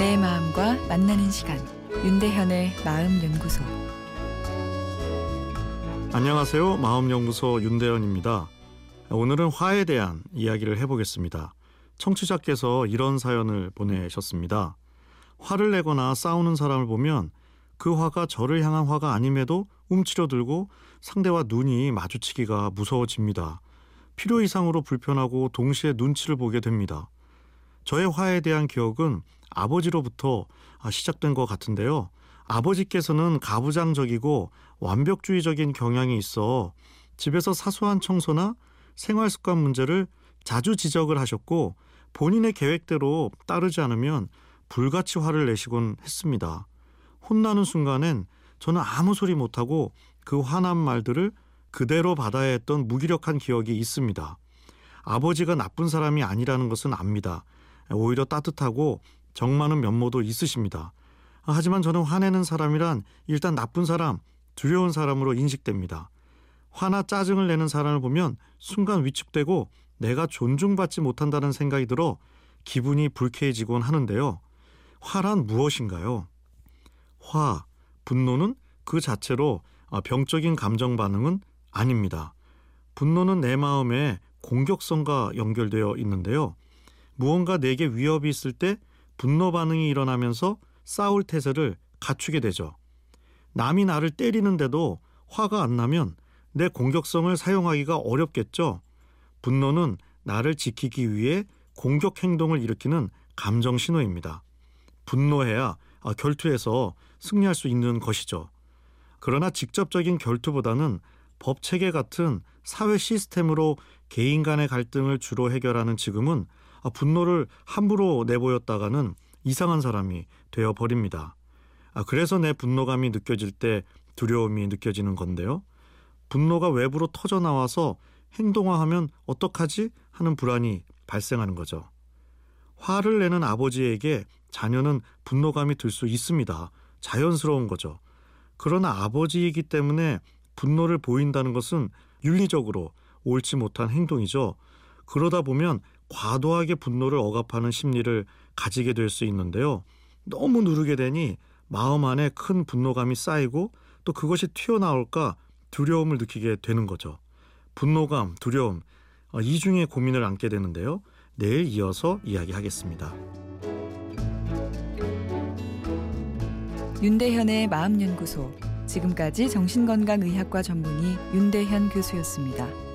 내 마음과 만나는 시간 윤대현의 마음 연구소 안녕하세요. 마음 연구소 윤대현입니다. 오늘은 화에 대한 이야기를 해보겠습니다. 청취자께서 이런 사연을 보내셨습니다. 화를 내거나 싸우는 사람을 보면 그 화가 저를 향한 화가 아님에도 움츠러들고 상대와 눈이 마주치기가 무서워집니다. 필요 이상으로 불편하고 동시에 눈치를 보게 됩니다. 저의 화에 대한 기억은 아버지로부터 시작된 것 같은데요. 아버지께서는 가부장적이고 완벽주의적인 경향이 있어 집에서 사소한 청소나 생활 습관 문제를 자주 지적을 하셨고 본인의 계획대로 따르지 않으면 불같이 화를 내시곤 했습니다. 혼나는 순간엔 저는 아무 소리 못하고 그 화난 말들을 그대로 받아야 했던 무기력한 기억이 있습니다. 아버지가 나쁜 사람이 아니라는 것은 압니다. 오히려 따뜻하고 정 많은 면모도 있으십니다. 하지만 저는 화내는 사람이란 일단 나쁜 사람, 두려운 사람으로 인식됩니다. 화나 짜증을 내는 사람을 보면 순간 위축되고 내가 존중받지 못한다는 생각이 들어 기분이 불쾌해지곤 하는데요. 화란 무엇인가요? 화, 분노는 그 자체로 병적인 감정 반응은 아닙니다. 분노는 내 마음의 공격성과 연결되어 있는데요. 무언가 내게 위협이 있을 때 분노 반응이 일어나면서 싸울 태세를 갖추게 되죠. 남이 나를 때리는데도 화가 안 나면 내 공격성을 사용하기가 어렵겠죠. 분노는 나를 지키기 위해 공격 행동을 일으키는 감정 신호입니다. 분노해야 결투에서 승리할 수 있는 것이죠. 그러나 직접적인 결투보다는 법 체계 같은 사회 시스템으로 개인 간의 갈등을 주로 해결하는 지금은 분노를 함부로 내보였다가는 이상한 사람이 되어 버립니다. 그래서 내 분노감이 느껴질 때 두려움이 느껴지는 건데요. 분노가 외부로 터져 나와서 행동화하면 어떡하지 하는 불안이 발생하는 거죠. 화를 내는 아버지에게 자녀는 분노감이 들 수 있습니다. 자연스러운 거죠. 그러나 아버지이기 때문에 분노를 보인다는 것은 윤리적으로 옳지 못한 행동이죠. 그러다 보면 과도하게 분노를 억압하는 심리를 가지게 될 수 있는데요. 너무 누르게 되니 마음 안에 큰 분노감이 쌓이고 또 그것이 튀어나올까 두려움을 느끼게 되는 거죠. 분노감, 두려움, 어, 이 중에 고민을 안게 되는데요. 내일 이어서 이야기하겠습니다. 윤대현의 마음연구소 지금까지 정신건강의학과 전문의 윤대현 교수였습니다.